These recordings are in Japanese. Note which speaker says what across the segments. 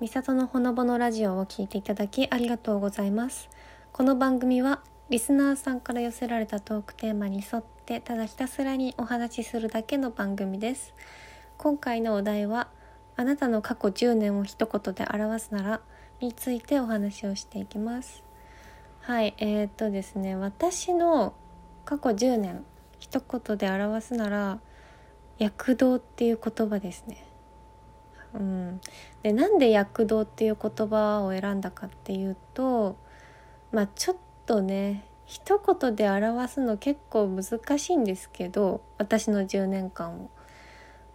Speaker 1: みさとのほのぼのラジオを聞いていただきありがとうございます。この番組はリスナーさんから寄せられたトークテーマに沿ってただひたすらにお話しするだけの番組です。今回のお題はあなたの過去10年を一言で表すならについてお話をしていきます。はいえー、っとですね私の過去10年一言で表すなら躍動っていう言葉ですねうん、でなんで躍動っていう言葉を選んだかっていうとまあちょっとね一言で表すの結構難しいんですけど私の10年間を。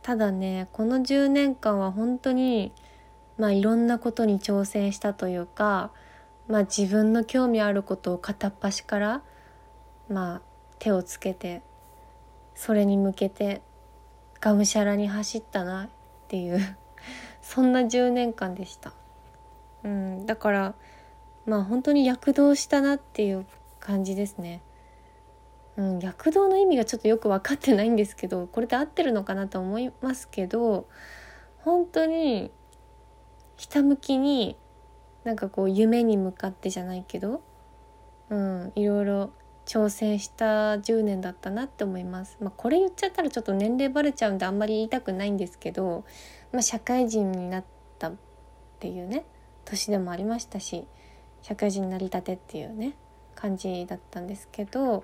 Speaker 1: ただねこの10年間は本当にまあいろんなことに挑戦したというかまあ自分の興味あることを片っ端からまあ手をつけてそれに向けてがむしゃらに走ったなっていう そんな10年間でした。うん、だからまあ本当に躍動したなっていう感じですね。うん、躍動の意味がちょっとよく分かってないんですけどこれで合ってるのかなと思いますけど本当にひたむきになんかこう夢に向かってじゃないけど、うん、いろいろ挑戦した10年だったなって思います。まあ、これ言っちゃったらちょっと年齢バレちゃうんであんまり言いたくないんですけど、まあ、社会人になったっていうね年でもありましたし社会人になりたてっていうね感じだったんですけど、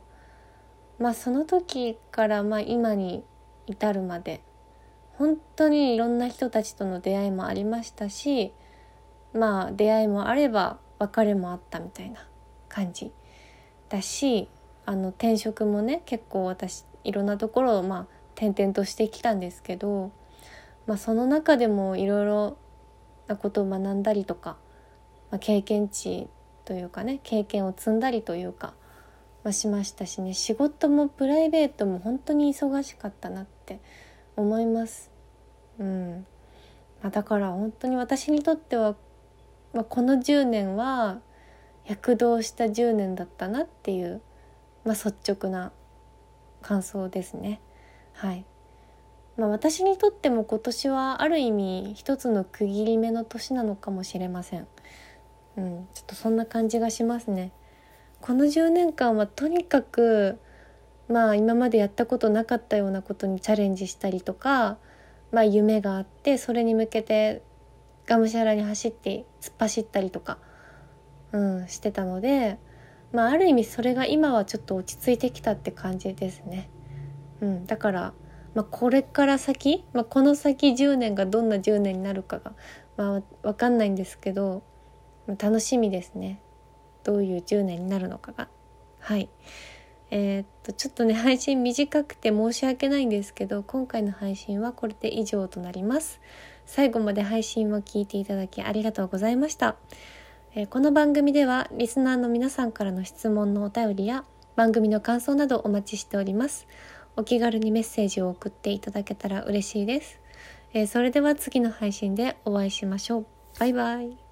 Speaker 1: まあ、その時からま今に至るまで本当にいろんな人たちとの出会いもありましたしまあ出会いもあれば別れもあったみたいな感じだしあの転職もね結構私いろんなところをまあ転々としてきたんですけど、まあ、その中でもいろいろなことを学んだりとか、まあ、経験値というかね経験を積んだりというか、まあ、しましたしね仕事もプライベートも本当に忙しかったなって思います。うんまあ、だから本当に私にとっては、まあ、この10年は躍動した10年だったなっていう、まあ、率直な感想ですね。はいまあ、私にとっても今年はある意味一つの区切り目の年なのかもしれません。うん、ちょっとそんな感じがしますね。この10年間はとにかくまあ今までやったことなかったようなことにチャレンジしたりとか、まあ、夢があってそれに向けてがむしゃらに走って突っ走ったりとかうん、してたので、まあ、ある意味それが今はちょっと落ち着いてきたって感じですね。うん、だから、まあ、これから先、まあ、この先10年がどんな10年になるかが、まあ、分かんないんですけど楽しみですねどういう10年になるのかが。はいえー、っとちょっとね配信短くて申し訳ないんですけど今回の配信はこれで以上となります。最後まで配信を聞いていただきありがとうございました。えこの番組ではリスナーの皆さんからの質問のお便りや番組の感想などお待ちしております。お気軽にメッセージを送っていただけたら嬉しいです。えそれでは次の配信でお会いしましょう。バイバイ。